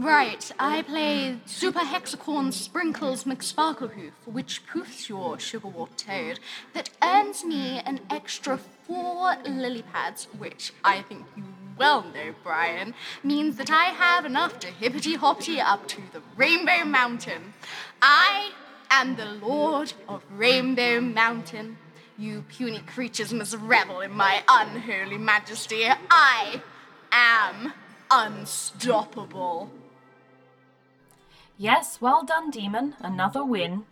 Right, I play Super Hexacorn Sprinkles McSparklehoof, which poofs your sugarwater toad, that earns me an extra four lily pads, which I think you well know, Brian, means that I have enough to hippity hoppity up to the Rainbow Mountain. I am the Lord of Rainbow Mountain. You puny creatures must revel in my unholy majesty. I am unstoppable. Yes, well done, Demon. Another win.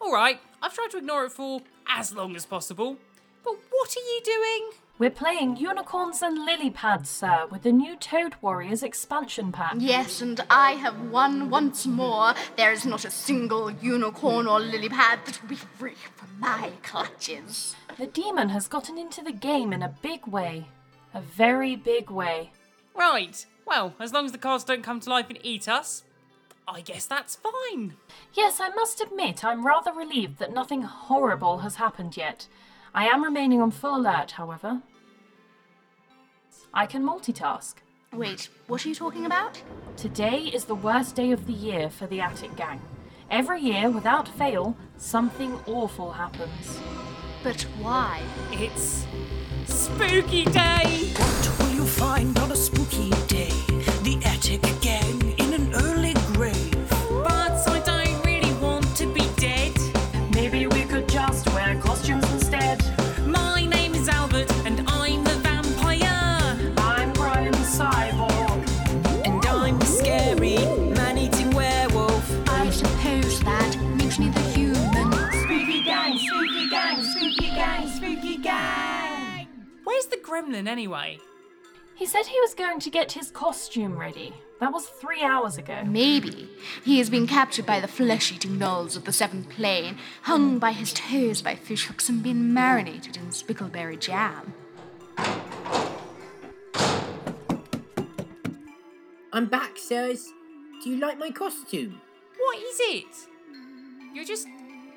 All right, I've tried to ignore it for as long as possible. But what are you doing? We're playing Unicorns and Lily Pads, sir, with the new Toad Warriors expansion pack. Yes, and I have won once more. There is not a single unicorn or lily pad that will be free from my clutches. The demon has gotten into the game in a big way. A very big way. Right, well, as long as the cards don't come to life and eat us, I guess that's fine. Yes, I must admit I'm rather relieved that nothing horrible has happened yet. I am remaining on full alert, however. I can multitask. Wait, what are you talking about? Today is the worst day of the year for the Attic Gang. Every year, without fail, something awful happens. But why? It's spooky day! What will you find on a spooky day? The attic gang Where's the gremlin anyway? He said he was going to get his costume ready. That was three hours ago. Maybe he has been captured by the flesh eating gnolls of the seventh plane, hung by his toes by fishhooks, and been marinated in spickleberry jam. I'm back, sirs. Do you like my costume? What is it? You're just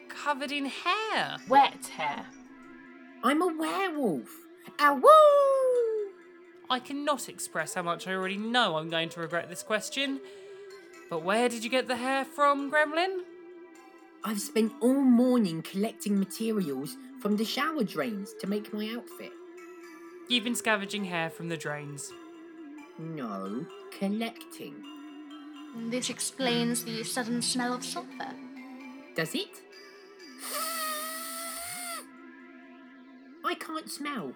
covered in hair. Wet hair. I'm a werewolf. Ah, Awoo! I cannot express how much I already know I'm going to regret this question. But where did you get the hair from, Gremlin? I've spent all morning collecting materials from the shower drains to make my outfit. You've been scavenging hair from the drains. No, collecting. This explains the sudden smell of sulfur. Does it? I can't smell.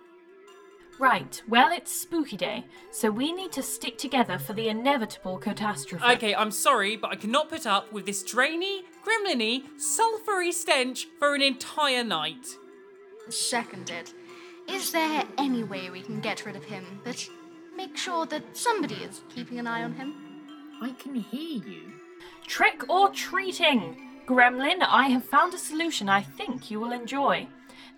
Right, well, it's spooky day, so we need to stick together for the inevitable catastrophe. Okay, I'm sorry, but I cannot put up with this drainy, gremlin-y, sulphury stench for an entire night. Seconded. Is there any way we can get rid of him, but make sure that somebody is keeping an eye on him? I can hear you. Trick or treating! Gremlin, I have found a solution I think you will enjoy.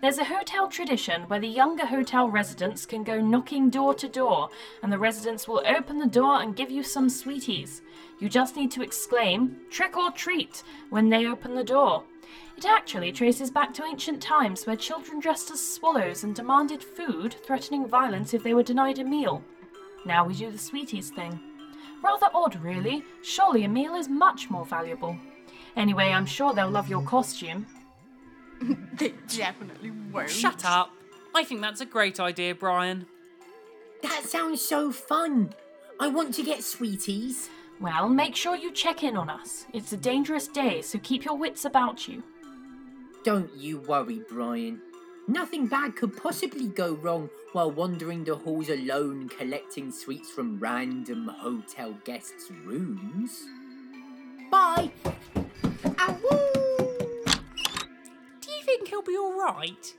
There's a hotel tradition where the younger hotel residents can go knocking door to door, and the residents will open the door and give you some sweeties. You just need to exclaim, trick or treat, when they open the door. It actually traces back to ancient times where children dressed as swallows and demanded food, threatening violence if they were denied a meal. Now we do the sweeties thing. Rather odd, really. Surely a meal is much more valuable. Anyway, I'm sure they'll love your costume. They definitely won't. Shut up. I think that's a great idea, Brian. That sounds so fun. I want to get sweeties. Well, make sure you check in on us. It's a dangerous day, so keep your wits about you. Don't you worry, Brian. Nothing bad could possibly go wrong while wandering the halls alone collecting sweets from random hotel guests' rooms. Bye! He'll be alright?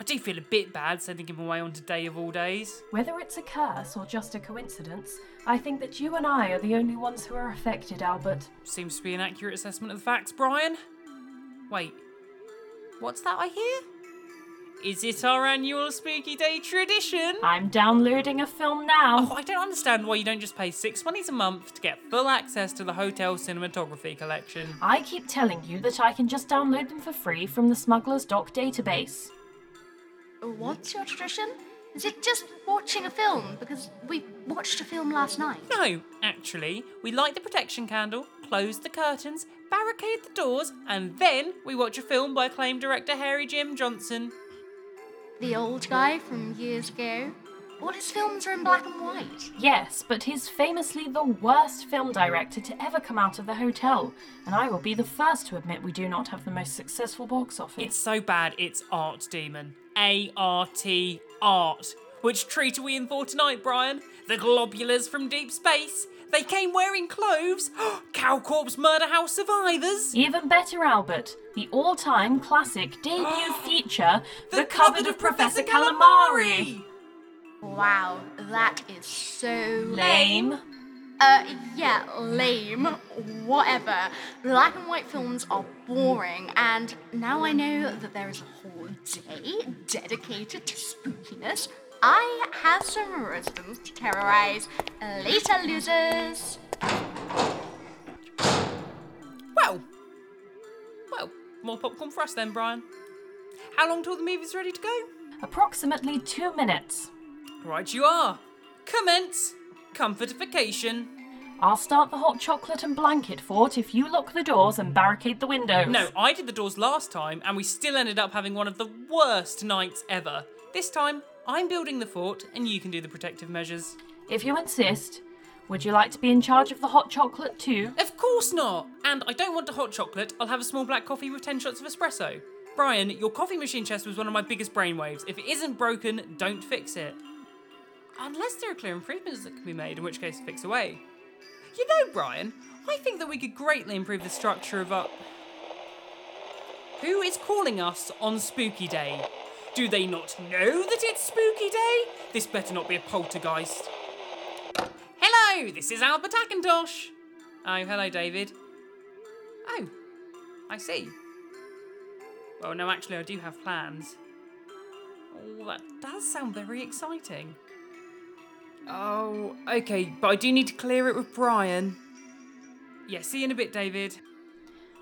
I do feel a bit bad sending him away on today of all days. Whether it's a curse or just a coincidence, I think that you and I are the only ones who are affected, Albert. Seems to be an accurate assessment of the facts, Brian. Wait, what's that I hear? Is it our annual Spooky Day tradition? I'm downloading a film now. Oh, I don't understand why you don't just pay six monies a month to get full access to the hotel cinematography collection. I keep telling you that I can just download them for free from the Smuggler's Dock database. What's your tradition? Is it just watching a film? Because we watched a film last night. No, actually, we light the protection candle, close the curtains, barricade the doors, and then we watch a film by acclaimed director Harry Jim Johnson. The old guy from years ago. All his films are in black and white. Yes, but he's famously the worst film director to ever come out of the hotel, and I will be the first to admit we do not have the most successful box office. It's so bad, it's art, demon. A R T, art. Which treat are we in for tonight, Brian? The globulars from deep space? They came wearing clothes? Cow Corpse Murder House survivors? Even better, Albert, the all time classic debut feature, The, Cupboard of Professor Calamari! Wow, that is so Lame. Uh, yeah, lame. Whatever. Black and white films are boring, and now I know that there is a whole day dedicated to spookiness. I have some residents to terrorize. Later, losers. Well, well, more popcorn for us then, Brian. How long till the movie's ready to go? Approximately two minutes. Right, you are. Commence comfortification. I'll start the hot chocolate and blanket fort if you lock the doors and barricade the windows. No, I did the doors last time, and we still ended up having one of the worst nights ever. This time, I'm building the fort, and you can do the protective measures. If you insist, would you like to be in charge of the hot chocolate too? Of course not! And I don't want a hot chocolate, I'll have a small black coffee with 10 shots of espresso. Brian, your coffee machine chest was one of my biggest brainwaves. If it isn't broken, don't fix it. Unless there are clear improvements that can be made, in which case fix away. You know, Brian, I think that we could greatly improve the structure of our. Who is calling us on Spooky Day? Do they not know that it's Spooky Day? This better not be a poltergeist. Hello, this is Albert Ackintosh. Oh, hello, David. Oh, I see. Well, no, actually, I do have plans. Oh, that does sound very exciting. Oh, okay, but I do need to clear it with Brian. Yeah, see you in a bit, David.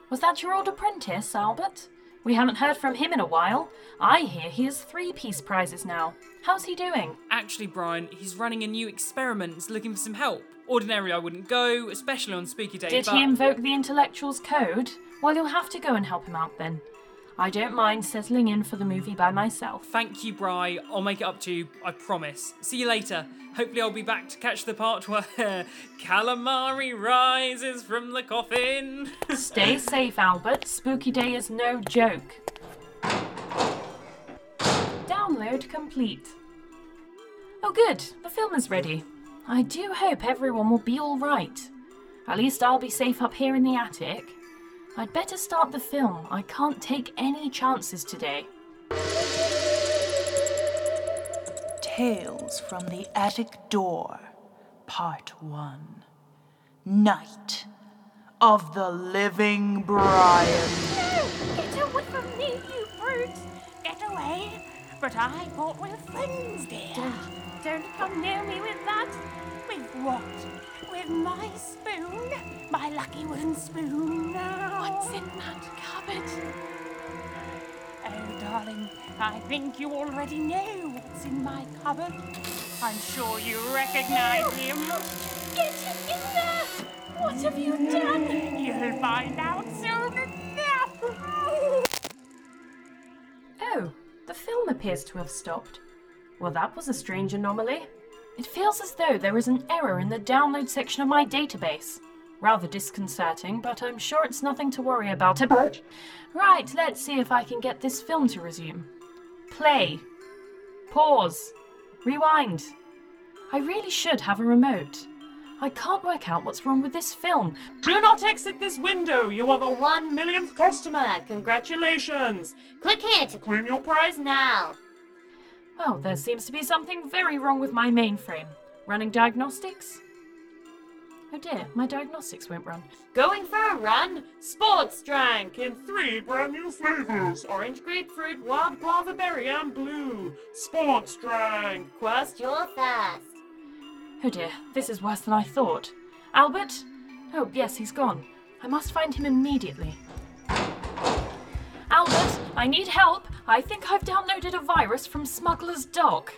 Was that your old apprentice, Albert? We haven't heard from him in a while. I hear he has three peace prizes now. How's he doing? Actually, Brian, he's running a new experiment. He's looking for some help. Ordinarily, I wouldn't go, especially on Spooky Day. Did but... he invoke the intellectual's code? Well, you'll have to go and help him out then. I don't mind settling in for the movie by myself. Thank you, Bry. I'll make it up to you, I promise. See you later. Hopefully, I'll be back to catch the part where calamari rises from the coffin. Stay safe, Albert. Spooky Day is no joke. Download complete. Oh, good. The film is ready. I do hope everyone will be alright. At least I'll be safe up here in the attic. I'd better start the film. I can't take any chances today. Tales from the Attic Door, Part 1. Night of the Living Brian. No! Get away from me, you brute! Get away! But I thought we were friends, dear. Don't, don't come near me with that. With what? With my spoon? My lucky wooden spoon. What's in that cupboard? Oh, darling, I think you already know what's in my cupboard. I'm sure you recognize him. Get him in there! What have you done? You'll find out soon enough. Oh, the film appears to have stopped. Well, that was a strange anomaly. It feels as though there is an error in the download section of my database. Rather disconcerting, but I'm sure it's nothing to worry about. Right, let's see if I can get this film to resume. Play. Pause. Rewind. I really should have a remote. I can't work out what's wrong with this film. Do not exit this window. You are the one millionth customer. Congratulations. Click here to claim your prize now. Well, there seems to be something very wrong with my mainframe. Running diagnostics? Oh dear, my diagnostics won't run. Going for a run. Sports drink in three brand new flavors: orange grapefruit, wild guava berry, and blue. Sports drink. Quest your thirst. Oh dear, this is worse than I thought. Albert? Oh, yes, he's gone. I must find him immediately. Albert, I need help. I think I've downloaded a virus from Smuggler's Dock.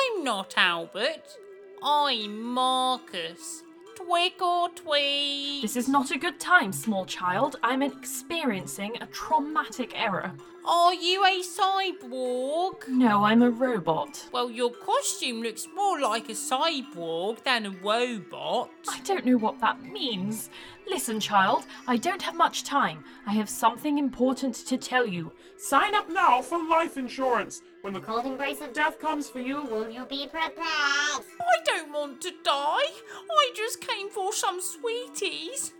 I'm not Albert. I'm Marcus. Twick or tweet. This is not a good time, small child. I'm experiencing a traumatic error. Are you a cyborg? No, I'm a robot. Well, your costume looks more like a cyborg than a robot. I don't know what that means. Listen, child, I don't have much time. I have something important to tell you. Sign up now for life insurance. When the cold embrace of death comes for you, will you be prepared? I don't want to die. I just came for some sweeties.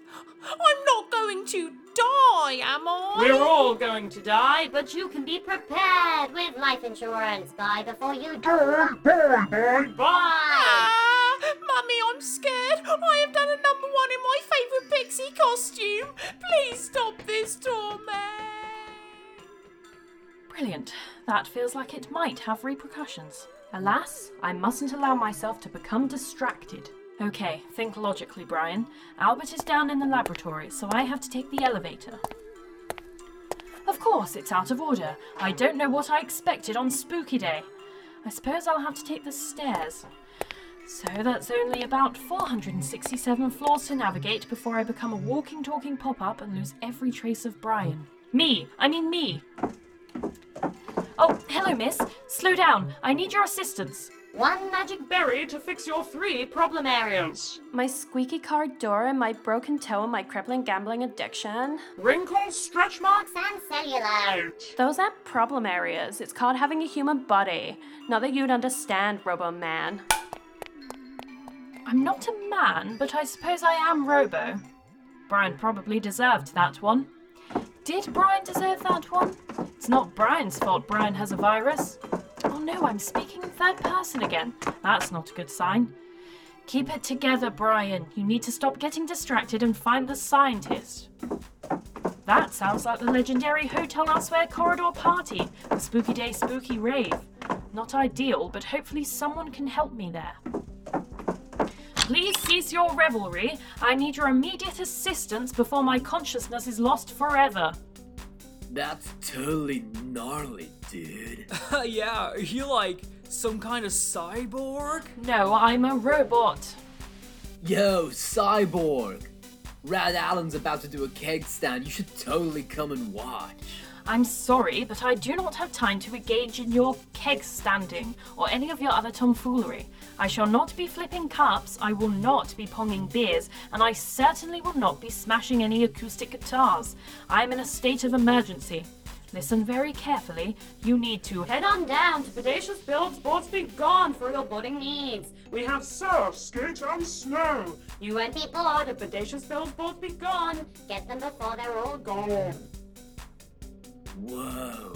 I'm not going to die, am I? We're all going to die, but But you can be prepared with life insurance. Buy before you die. bye. Ah, Mummy, I'm scared. I have done a number one in my favourite pixie costume. Please stop this torment. Brilliant. That feels like it might have repercussions. Alas, I mustn't allow myself to become distracted. Okay, think logically, Brian. Albert is down in the laboratory, so I have to take the elevator. Of course, it's out of order. I don't know what I expected on Spooky Day. I suppose I'll have to take the stairs. So that's only about 467 floors to navigate before I become a walking, talking pop up and lose every trace of Brian. Me! I mean, me! Oh, hello, miss. Slow down. I need your assistance. One magic berry to fix your three problem areas. My squeaky car door and my broken toe and my crippling gambling addiction. Wrinkles, stretch marks, And cellulite. Those aren't problem areas. It's called having a human body. Not that you'd understand, Robo Man. I'm not a man, but I suppose I am Robo. Brian probably deserved that one. Did Brian deserve that one? It's not Brian's fault Brian has a virus. Oh no, I'm speaking in third person again. That's not a good sign. Keep it together, Brian. You need to stop getting distracted and find the scientist. That sounds like the legendary Hotel Elsewhere corridor party, the Spooky Day Spooky Rave. Not ideal, but hopefully someone can help me there. Please cease your revelry. I need your immediate assistance before my consciousness is lost forever. That's totally gnarly, dude. yeah, are you like some kind of cyborg? No, I'm a robot. Yo, Cyborg! Rad Allen's about to do a keg stand. You should totally come and watch. I'm sorry, but I do not have time to engage in your keg standing or any of your other tomfoolery. I shall not be flipping cups, I will not be ponging beers, and I certainly will not be smashing any acoustic guitars. I am in a state of emergency. Listen very carefully. You need to Head on down to Bodacious Bill's Boards Be Gone for your boating needs. We have surf, skate, and snow. You won't be bored if Bodacious Bill's Boards Be Gone. Get them before they're all gone. Whoa.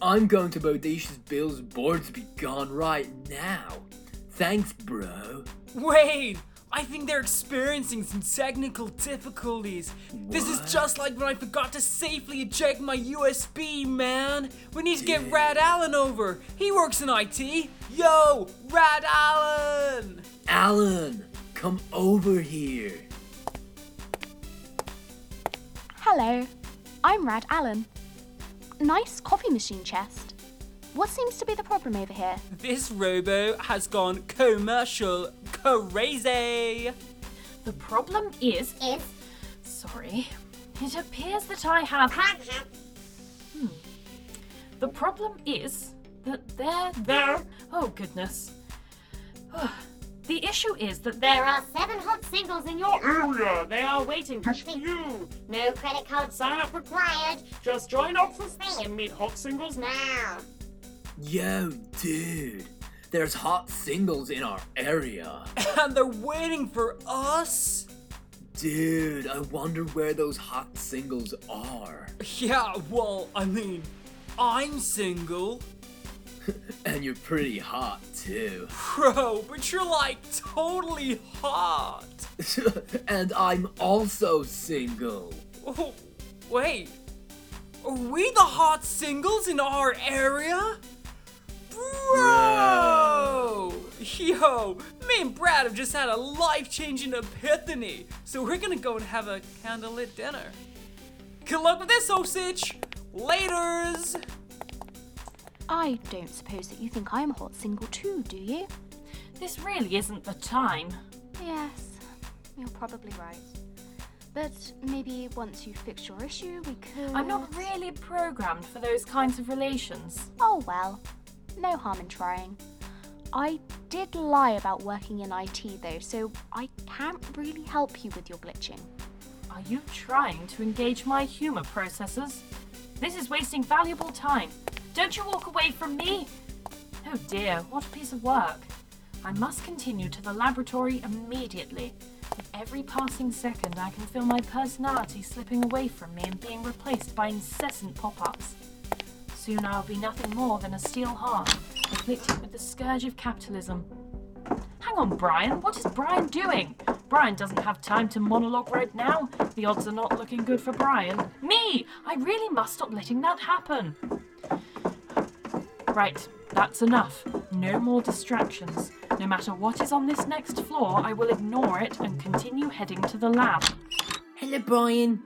I'm going to Bodacious Bill's boards be gone right now. Thanks, bro. Wait! I think they're experiencing some technical difficulties. This is just like when I forgot to safely eject my USB, man. We need to get Rad Allen over. He works in IT. Yo, Rad Allen! Allen, come over here. Hello, I'm Rad Allen. Nice copy machine chest. What seems to be the problem over here? This robo has gone commercial crazy. The problem is. Is Sorry. It appears that I have. Hmm. The problem is that they're. There. Oh, goodness. The issue is that there they're. seven hot singles in your Area. They are waiting for you. no credit card sign up required. Just join up for free and meet hot singles now. Now. Yo, dude. There's hot singles in our area. And they're waiting for us? Dude, I wonder where those hot singles are. Yeah, well, I mean, I'm single. And you're pretty hot, too. Bro, but you're like totally hot. and I'm also single. Oh, wait. Are we the hot singles in our area? Bro! Yo, me and Brad have just had a life changing epiphany, so we're gonna go and have a candlelit dinner. Good luck with this, Osage! Laters! I don't suppose that you think I'm a hot single too, do you? This really isn't the time. Yes, you're probably right. But maybe once you fix your issue, we could. I'm not really programmed for those kinds of relations. Oh well, no harm in trying. I did lie about working in IT though, so I can't really help you with your glitching. Are you trying to engage my humor processors? This is wasting valuable time. Don't you walk away from me! Oh dear, what a piece of work. I must continue to the laboratory immediately. With every passing second, I can feel my personality slipping away from me and being replaced by incessant pop ups. Soon I'll be nothing more than a steel heart, afflicted with the scourge of capitalism. Hang on, Brian, what is Brian doing? Brian doesn't have time to monologue right now. The odds are not looking good for Brian. Me! I really must stop letting that happen. Right, that's enough. No more distractions. No matter what is on this next floor, I will ignore it and continue heading to the lab. Hello, Brian.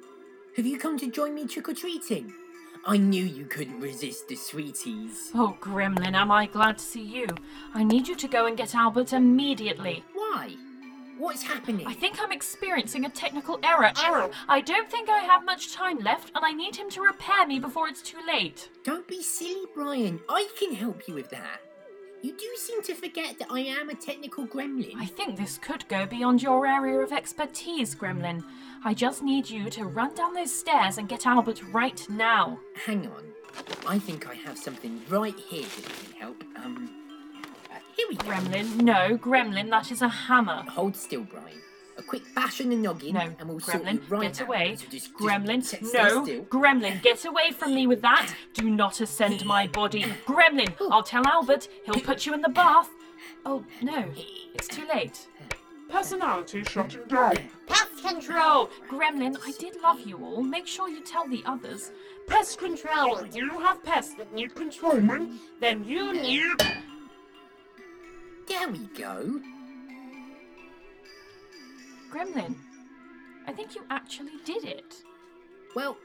Have you come to join me trick or treating? I knew you couldn't resist the sweeties. Oh, Gremlin, am I glad to see you. I need you to go and get Albert immediately. Why? What's happening? I think I'm experiencing a technical error. Error! I don't think I have much time left, and I need him to repair me before it's too late. Don't be silly, Brian. I can help you with that. You do seem to forget that I am a technical gremlin. I think this could go beyond your area of expertise, Gremlin. I just need you to run down those stairs and get Albert right now. Hang on. I think I have something right here that can help. Um, here we go. Gremlin, no, Gremlin, that is a hammer. Hold still, Brian. A quick bash on the noggin, No, and we'll sort you Gremlin, right get out. away. So just, just Gremlin, stay- stay no. still. Gremlin, get away from me with that. Do not ascend my body. Gremlin, oh. I'll tell Albert. He'll put you in the bath. Oh, no, it's too late. Personality shutting down. Pest control! Gremlin, I did love you all. Make sure you tell the others. Pest control. You have pests that need controlling. Then you need. There we go. Gremlin, I think you actually did it. Well,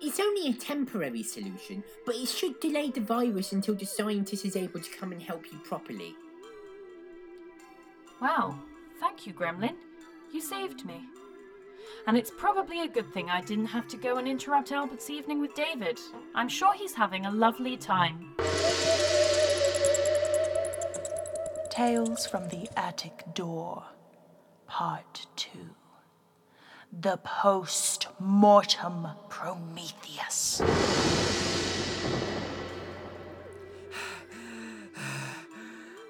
it's only a temporary solution, but it should delay the virus until the scientist is able to come and help you properly. Wow, thank you, Gremlin. You saved me. And it's probably a good thing I didn't have to go and interrupt Albert's evening with David. I'm sure he's having a lovely time. Tales from the Attic Door, Part 2. The Post Mortem Prometheus.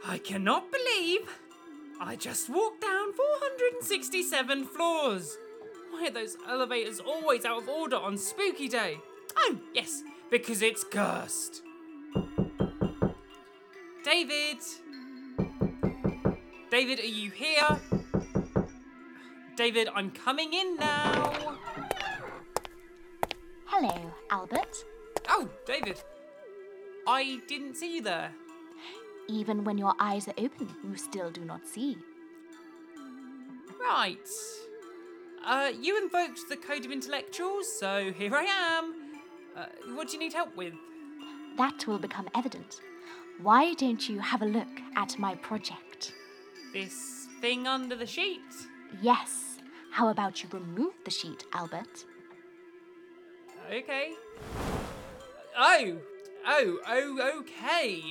I cannot believe I just walked down 467 floors. Why are those elevators always out of order on spooky day? Oh, yes, because it's cursed. David! David, are you here? David, I'm coming in now. Hello, Albert. Oh, David. I didn't see you there. Even when your eyes are open, you still do not see. Right. Uh, you invoked the Code of Intellectuals, so here I am. Uh, what do you need help with? That will become evident. Why don't you have a look at my project? This thing under the sheet? Yes. How about you remove the sheet, Albert? Okay. Oh, oh, oh, okay.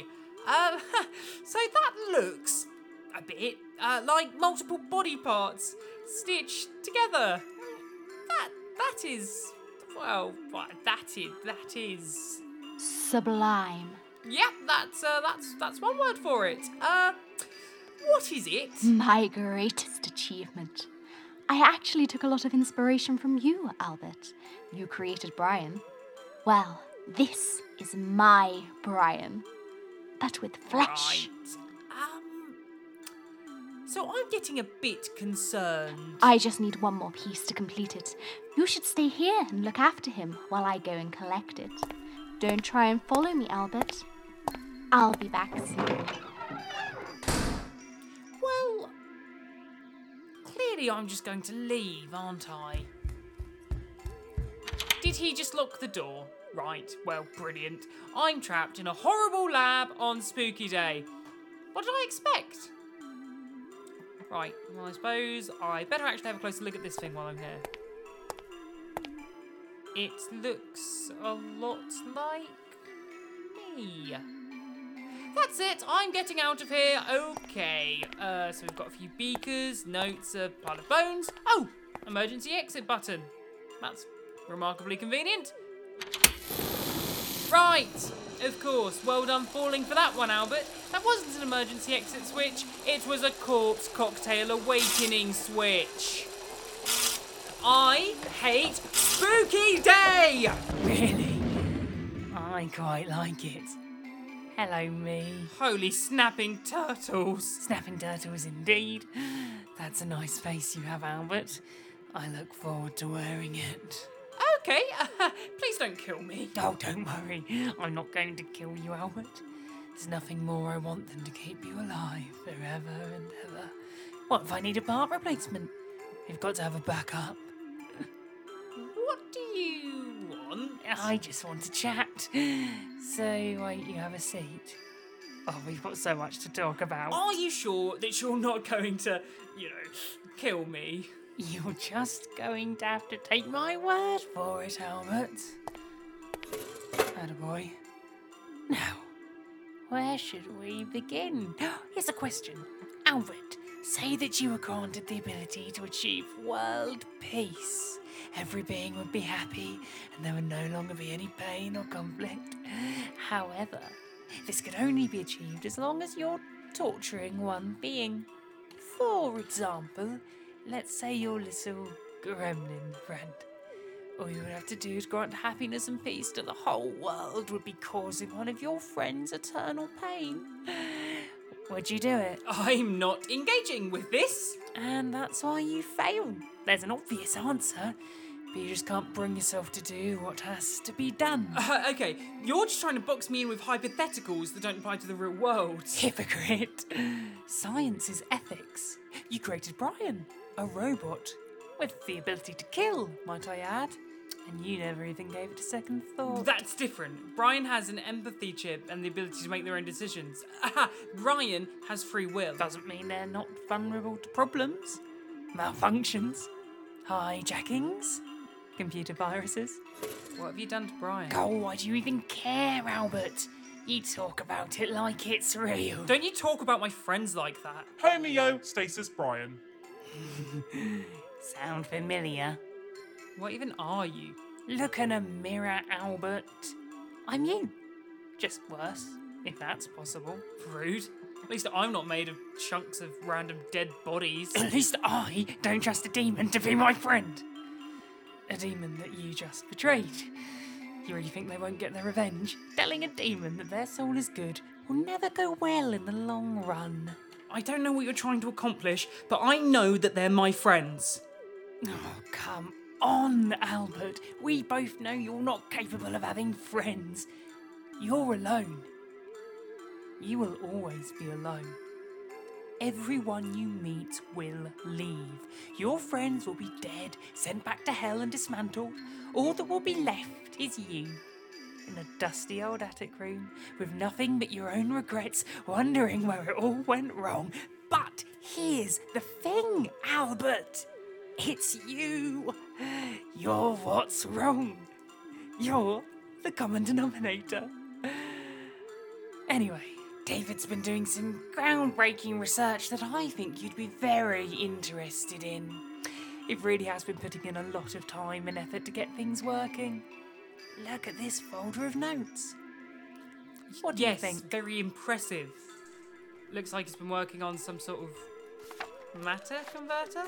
Um, so that looks a bit uh, like multiple body parts stitched together. That that is well, that is that is. Sublime. Yep, that's uh, that's that's one word for it. Uh, what is it? My greatest achievement. I actually took a lot of inspiration from you, Albert. You created Brian. Well, this is my Brian, but with flesh. Right. Um. So I'm getting a bit concerned. I just need one more piece to complete it. You should stay here and look after him while I go and collect it. Don't try and follow me, Albert. I'll be back soon. Clearly I'm just going to leave, aren't I? Did he just lock the door? Right, well, brilliant. I'm trapped in a horrible lab on Spooky Day. What did I expect? Right, well, I suppose I better actually have a closer look at this thing while I'm here. It looks a lot like me. That's it, I'm getting out of here. Okay, uh, so we've got a few beakers, notes, a pile of bones. Oh, emergency exit button. That's remarkably convenient. Right, of course. Well done falling for that one, Albert. That wasn't an emergency exit switch, it was a corpse cocktail awakening switch. I hate Spooky Day! Really? I quite like it. Hello, me. Holy snapping turtles. Snapping turtles indeed. That's a nice face you have, Albert. I look forward to wearing it. Okay, please don't kill me. Oh, don't worry. I'm not going to kill you, Albert. There's nothing more I want than to keep you alive forever and ever. What if I need a part replacement? We've got to have a backup. What do you I just want to chat. So, won't you have a seat? Oh, we've got so much to talk about. Are you sure that you're not going to, you know, kill me? You're just going to have to take my word for it, Albert. Attaboy. Now, where should we begin? Here's a question. Albert, say that you were granted the ability to achieve world peace. Every being would be happy, and there would no longer be any pain or conflict. However, this could only be achieved as long as you're torturing one being. For example, let's say your little gremlin friend. All you would have to do is grant happiness and peace to the whole world would be causing one of your friends eternal pain. Would you do it? I'm not engaging with this. And that's why you failed. There's an obvious answer, but you just can't bring yourself to do what has to be done. Uh, okay, you're just trying to box me in with hypotheticals that don't apply to the real world. Hypocrite. Science is ethics. You created Brian, a robot, with the ability to kill, might I add. And you never even gave it a second thought. That's different. Brian has an empathy chip and the ability to make their own decisions. Aha, Brian has free will. Doesn't mean they're not vulnerable to problems, malfunctions, hijackings, computer viruses. What have you done to Brian? Oh, why do you even care, Albert? You talk about it like it's real. Don't you talk about my friends like that. Homeo, Stasis, Brian. Sound familiar? What even are you? Look in a mirror, Albert. I'm you. Just worse, if that's possible. Rude. At least I'm not made of chunks of random dead bodies. At least I don't trust a demon to be my friend. A demon that you just betrayed. You really think they won't get their revenge? Telling a demon that their soul is good will never go well in the long run. I don't know what you're trying to accomplish, but I know that they're my friends. Oh, come on, Albert. We both know you're not capable of having friends. You're alone. You will always be alone. Everyone you meet will leave. Your friends will be dead, sent back to hell and dismantled. All that will be left is you. In a dusty old attic room, with nothing but your own regrets, wondering where it all went wrong. But here's the thing, Albert. It's you. You're what's wrong. You're the common denominator. Anyway, David's been doing some groundbreaking research that I think you'd be very interested in. It really has been putting in a lot of time and effort to get things working. Look at this folder of notes. What do yes, you think? very impressive. Looks like he's been working on some sort of matter converter?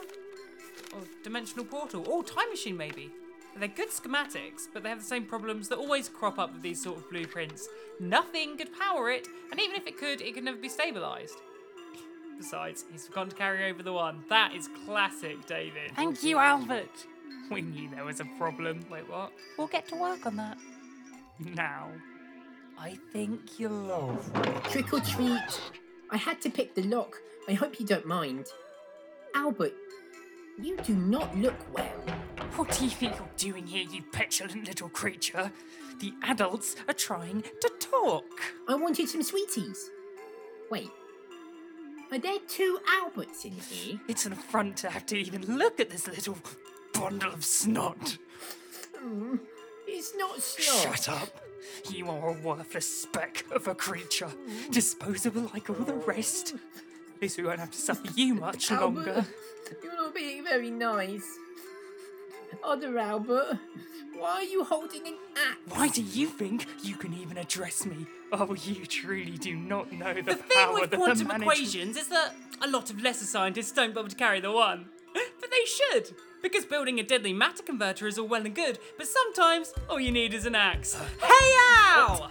Or dimensional portal. Oh, time machine maybe. They're good schematics, but they have the same problems that always crop up with these sort of blueprints. Nothing could power it, and even if it could, it could never be stabilised. Besides, he's forgotten to carry over the one. That is classic, David. Thank you, Albert. We knew there was a problem. Wait, what? We'll get to work on that. Now, I think you'll love. Trick or treat. I had to pick the lock. I hope you don't mind. Albert, you do not look well. What do you think you're doing here, you petulant little creature? The adults are trying to talk. I wanted some sweeties. Wait. Are there two Alberts in here? It's an affront to have to even look at this little bundle of snot. Mm, it's not snot. Shut up. You are a worthless speck of a creature, disposable like all the rest. At least we won't have to suffer you much Albert, longer. You're not being very nice. Other Albert, why are you holding an axe? Why do you think you can even address me? Oh, you truly do not know the, The thing with quantum equations is that a lot of lesser scientists don't bother to carry the one. But they should, because building a deadly matter converter is all well and good, but sometimes all you need is an axe. Uh. Hey, ow!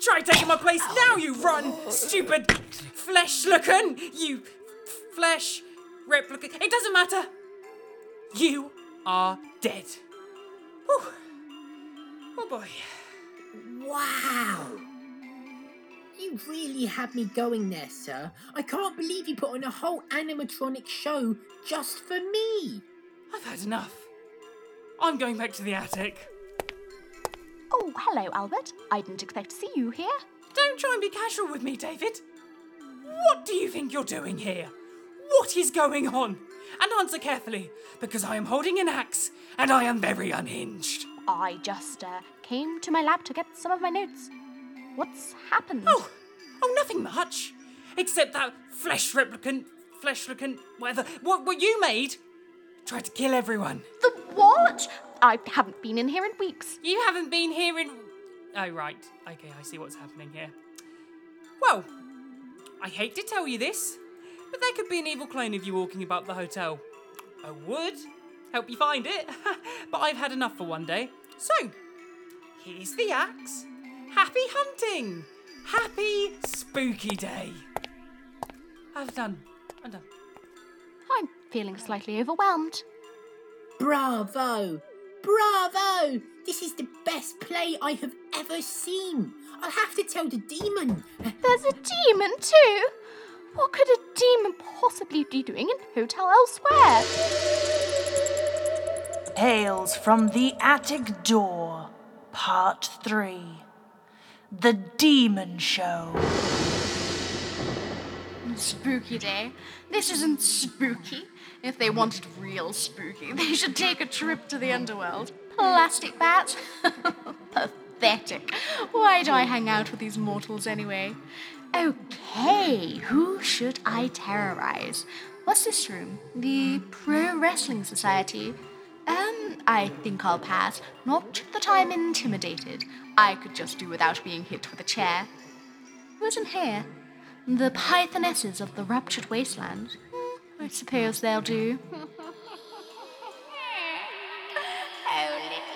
Try taking my place now, you run, stupid, flesh looking, you flesh replicant. It doesn't matter. You are dead. Whew. Oh boy. Wow! You really had me going there, sir. I can't believe you put on a whole animatronic show just for me. I've had enough. I'm going back to the attic. Oh, hello, Albert. I didn't expect to see you here. Don't try and be casual with me, David. What do you think you're doing here? What is going on? And answer carefully, because I am holding an axe and I am very unhinged. I just uh, came to my lab to get some of my notes. What's happened? Oh, oh, nothing much. Except that flesh replicant, flesh replicant, whatever, what, what you made, tried to kill everyone. The what? I haven't been in here in weeks. You haven't been here in. Oh, right. Okay, I see what's happening here. Well, I hate to tell you this, but there could be an evil clone of you walking about the hotel. I would help you find it, but I've had enough for one day. So, here's the axe. Happy hunting! Happy spooky day! I've done. I'm done. I'm feeling slightly overwhelmed. Bravo! Bravo! This is the best play I have ever seen. I'll have to tell the demon. There's a demon too. What could a demon possibly be doing in hotel elsewhere? Tales from the Attic Door, Part 3 The Demon Show. Spooky day. This isn't spooky. If they wanted real spooky, they should take a trip to the underworld. Plastic bats? Pathetic. Why do I hang out with these mortals anyway? Okay, who should I terrorize? What's this room? The Pro Wrestling Society. I think I'll pass. Not that I'm intimidated. I could just do without being hit with a chair. Who's in here? The Pythonesses of the Ruptured Wasteland. I suppose they'll do. Oh, little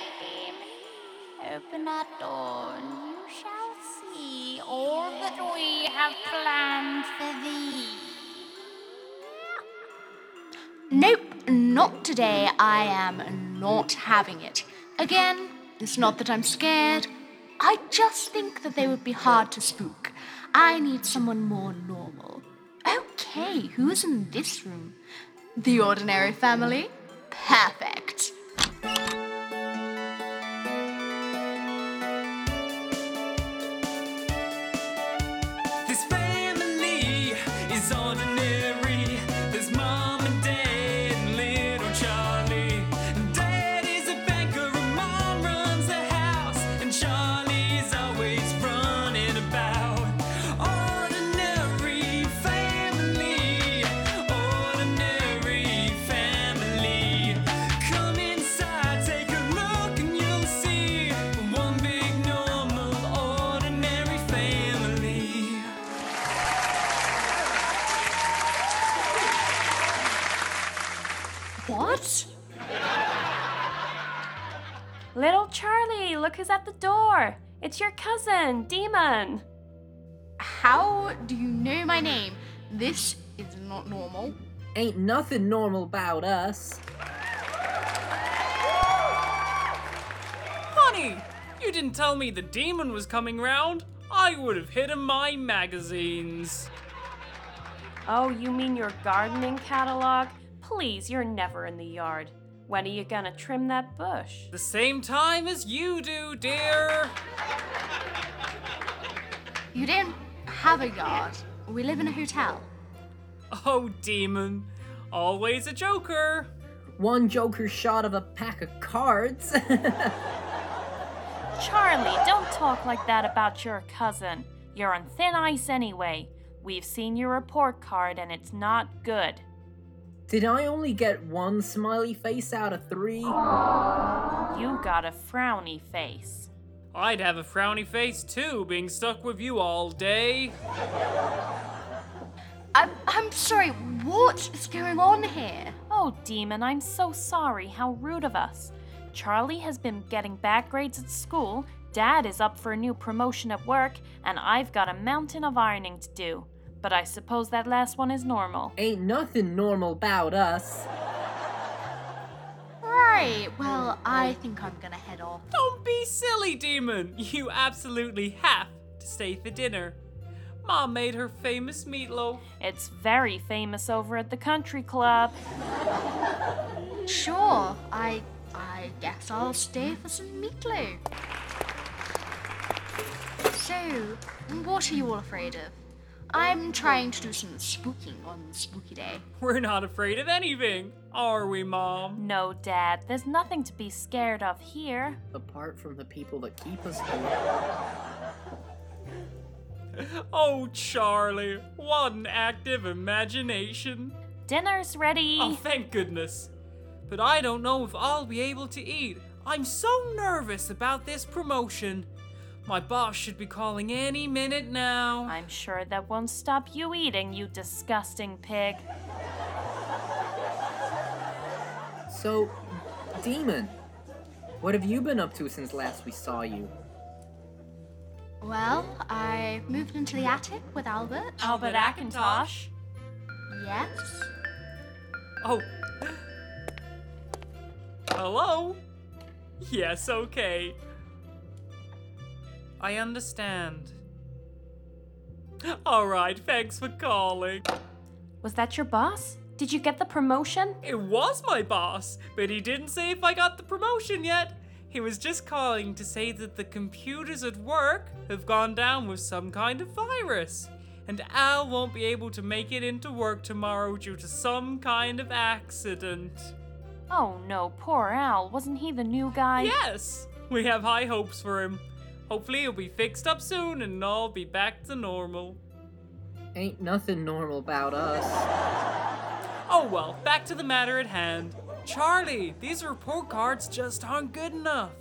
open that door and you shall see all that we have planned for thee. Nope, not today. I am not having it. Again, it's not that I'm scared. I just think that they would be hard to spook. I need someone more normal. Okay, who's in this room? The ordinary family? Perfect. Your cousin, Demon. How do you know my name? This is not normal. Ain't nothing normal about us. Honey, you didn't tell me the demon was coming round. I would have hidden my magazines. Oh, you mean your gardening catalog? Please, you're never in the yard. When are you gonna trim that bush? The same time as you do, dear. You don't have a yard. We live in a hotel. Oh, demon. Always a joker. One joker shot of a pack of cards. Charlie, don't talk like that about your cousin. You're on thin ice anyway. We've seen your report card and it's not good. Did I only get one smiley face out of three? You got a frowny face. I'd have a frowny face too, being stuck with you all day. I'm, I'm sorry, what is going on here? Oh, Demon, I'm so sorry. How rude of us. Charlie has been getting bad grades at school, Dad is up for a new promotion at work, and I've got a mountain of ironing to do. But I suppose that last one is normal. Ain't nothing normal about us. Right, well, I think I'm gonna head off. Don't be silly, demon. You absolutely have to stay for dinner. Mom made her famous meatloaf. It's very famous over at the country club. Sure, I I guess I'll stay for some meatloaf. So, what are you all afraid of? I'm trying to do some spooking on Spooky Day. We're not afraid of anything, are we, Mom? No, Dad, there's nothing to be scared of here. Apart from the people that keep us here. Oh, Charlie, what an active imagination. Dinner's ready. Oh, thank goodness. But I don't know if I'll be able to eat. I'm so nervous about this promotion. My boss should be calling any minute now. I'm sure that won't stop you eating, you disgusting pig. So, Demon, what have you been up to since last we saw you? Well, I moved into the attic with Albert. Albert Akintosh. Yes. Oh. Hello? Yes, okay. I understand. Alright, thanks for calling. Was that your boss? Did you get the promotion? It was my boss, but he didn't say if I got the promotion yet. He was just calling to say that the computers at work have gone down with some kind of virus, and Al won't be able to make it into work tomorrow due to some kind of accident. Oh no, poor Al. Wasn't he the new guy? Yes, we have high hopes for him. Hopefully, he'll be fixed up soon and I'll be back to normal. Ain't nothing normal about us. Oh well, back to the matter at hand. Charlie, these report cards just aren't good enough.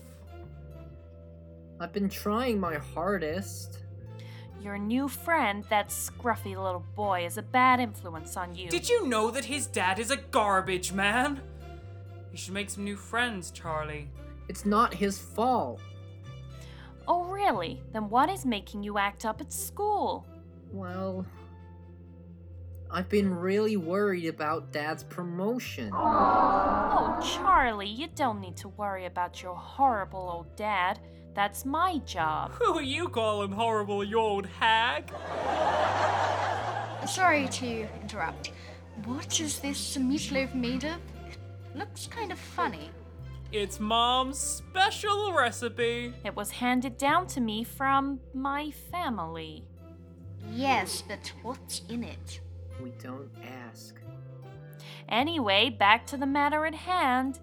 I've been trying my hardest. Your new friend, that scruffy little boy, is a bad influence on you. Did you know that his dad is a garbage man? You should make some new friends, Charlie. It's not his fault. Oh, really? Then what is making you act up at school? Well, I've been really worried about Dad's promotion. Oh, Charlie, you don't need to worry about your horrible old dad. That's my job. Who are you calling horrible, you old hag? Sorry to interrupt. What is this meatloaf made of? It looks kind of funny. It's Mom's special recipe. It was handed down to me from my family. Yes, but what's in it? We don't ask. Anyway, back to the matter at hand.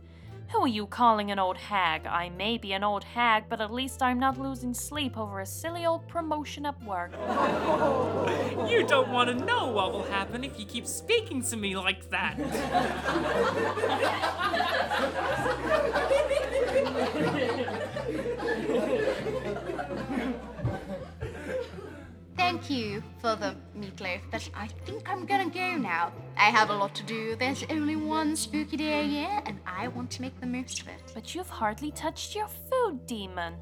Who are you calling an old hag? I may be an old hag, but at least I'm not losing sleep over a silly old promotion at work. You don't want to know what will happen if you keep speaking to me like that. Thank you for the meatloaf, but I think I'm gonna go now. I have a lot to do. There's only one spooky day a year, and I want to make the most of it. But you've hardly touched your food, demon.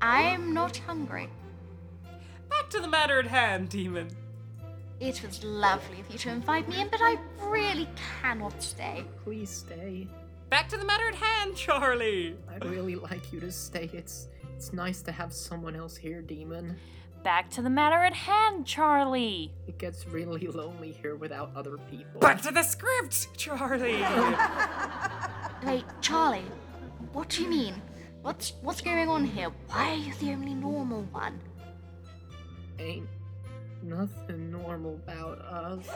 I'm not hungry. Back to the matter at hand, Demon. It was lovely of you to invite me in, but I really cannot stay. Please stay. Back to the matter at hand, Charlie. I'd really like you to stay. It's it's nice to have someone else here, Demon. Back to the matter at hand, Charlie. It gets really lonely here without other people. Back to the script, Charlie. Wait, Charlie, what do you mean? What's what's going on here? Why are you the only normal one? Ain't nothing normal about us.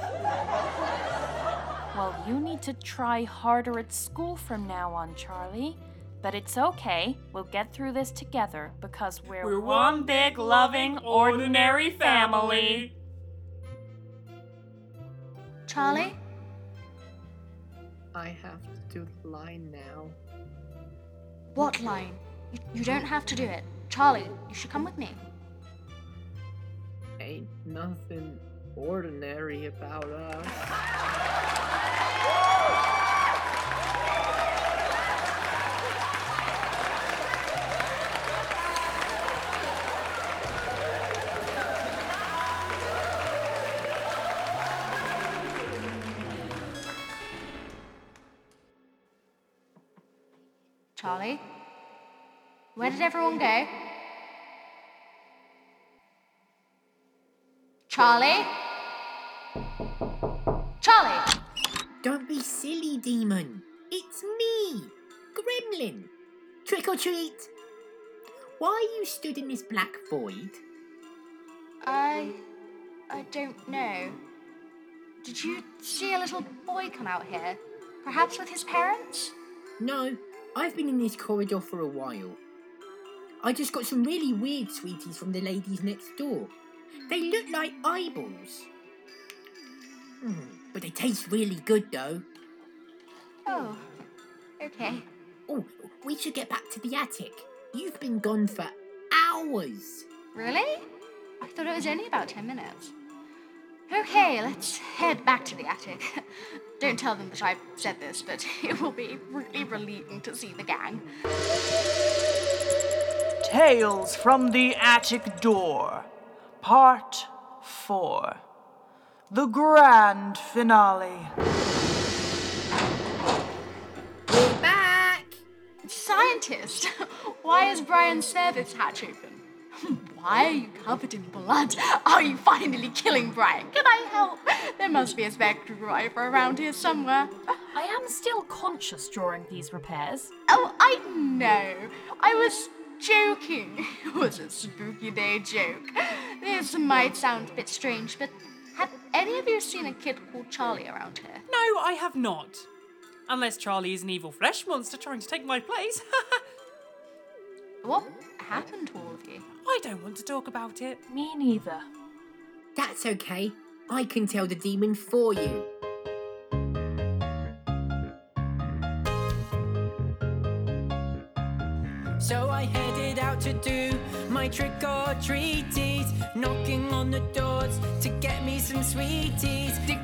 Well, you need to try harder at school from now on, Charlie. But it's okay. We'll get through this together because we're, We're one big, loving, ordinary family. Charlie? I have to do the line now. What line? You, you don't have to do it. Charlie, you should come with me. Ain't nothing ordinary about us. Where did everyone go? Charlie? Charlie! Don't be silly, demon. It's me, Gremlin. Trick or treat. Why are you stood in this black void? I. I don't know. Did you see a little boy come out here? Perhaps with his parents? No, I've been in this corridor for a while. I just got some really weird sweeties from the ladies next door. They look like eyeballs. Hmm, but they taste really good though. Oh, okay. Oh, we should get back to the attic. You've been gone for hours. Really? I thought it was only about 10 minutes. Okay, let's head back to the attic. Don't tell them that I've said this, but it will be really relieving to see the gang. Tales from the Attic Door, Part 4. The Grand Finale. We're back. Scientist, why is Brian's service hatch open? Why are you covered in blood? Are you finally killing Brian? Can I help? There must be a spectre driver around here somewhere. I am still conscious during these repairs. Oh, I know. I was joking. It was a spooky day joke. This might sound a bit strange, but have any of you seen a kid called Charlie around here? No, I have not. Unless Charlie is an evil flesh monster trying to take my place. What happened to all of you? I don't want to talk about it. Me neither. That's okay. I can tell the demon for you. Trick or treaties, knocking on the doors to get me some sweeties. The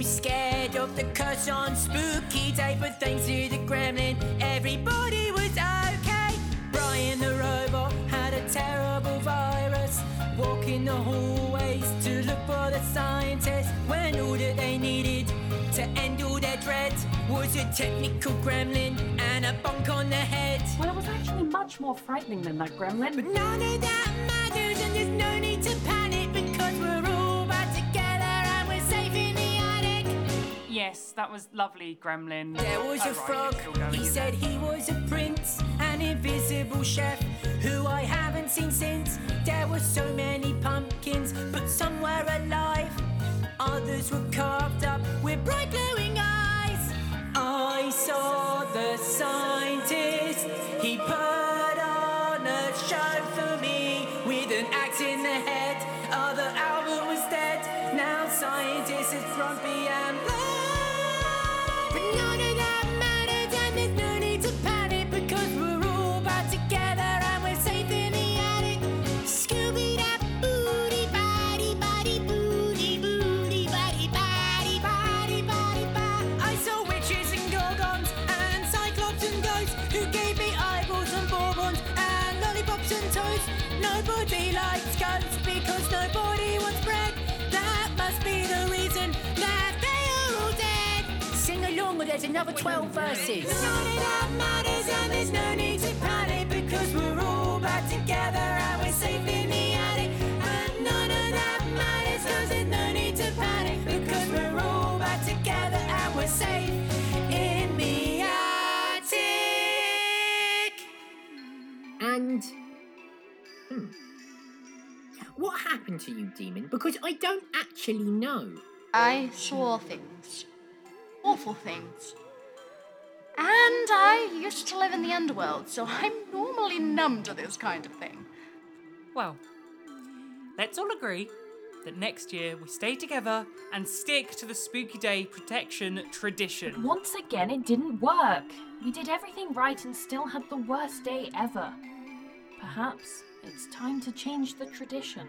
all scared of the curse on spooky day, but thanks to the gremlin, everybody was okay. Brian the robot had a terrible virus, walking the hallways to look for the scientists when all that they needed to end all their dread was a technical gremlin and a bonk on the head. Well, it was actually much more frightening than that gremlin. But none of that matters, and there's no need to panic because we're all back together and we're safe in the attic. Yes, that was lovely, Gremlin. There was Oh, a right, frog, it's still going, he said he was a prince, an invisible chef who I haven't seen since. There were so many pumpkins, but some were alive. Others were carved up with bright glowing eyes. I saw the scientist, he put on a show for me with an axe in the head. onward, there's another 12 verses. None of that matters, and there's no need to panic because we're all back together and we're safe in the attic. And none of that matters, cause there's no need to panic because we're all back together and we're safe in the attic. And. Hmm. What happened to you, demon? Because I don't actually know. I saw things. Awful things. And I used to live in the underworld, so I'm normally numb to this kind of thing. Well, let's all agree that next year we stay together and stick to the Spooky Day protection tradition. Once again, it didn't work. We did everything right and still had the worst day ever. Perhaps it's time to change the tradition.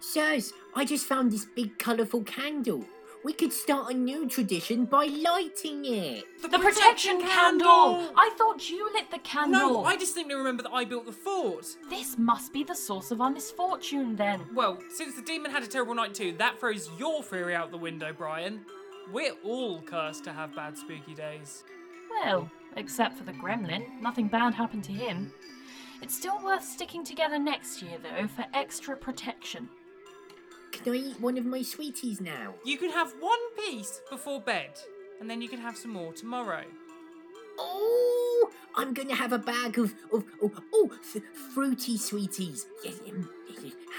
Sirs, I just found this big colourful candle. We could start a new tradition by lighting it. The, protection, candle! I thought you lit the candle. No, I distinctly remember that I built the fort. This must be the source of our misfortune then. Well, since the demon had a terrible night too, that throws your theory out the window, Brian. We're all cursed to have bad spooky days. Well, except for the gremlin, nothing bad happened to him. It's still worth sticking together next year, though, for extra protection. Can I eat one of my sweeties now? You can have one piece before bed, and then you can have some more tomorrow. Oh, I'm gonna have a bag of of oh, oh f- fruity sweeties. Yes,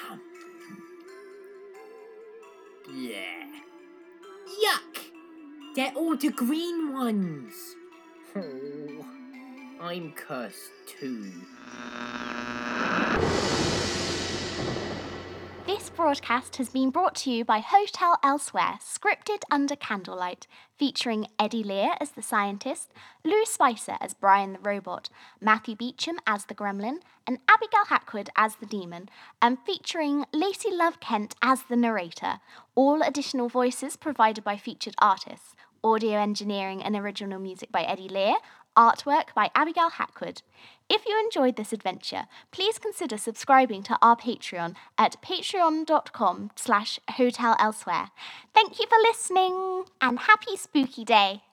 um. Yeah. Yuck! They're all the green ones. Oh, I'm cursed too. This broadcast has been brought to you by Hotel Elsewhere, scripted under candlelight, featuring Eddie Lear as the scientist, Lou Spicer as Brian the robot, Matthew Beecham as the gremlin, and Abigail Hackwood as the demon, and featuring Lacey Love Kent as the narrator. All additional voices provided by featured artists. Audio engineering and original music by Eddie Lear, artwork by Abigail Hackwood. If you enjoyed this adventure, please consider subscribing to our Patreon at patreon.com slash hotel elsewhere. Thank you for listening and happy spooky day.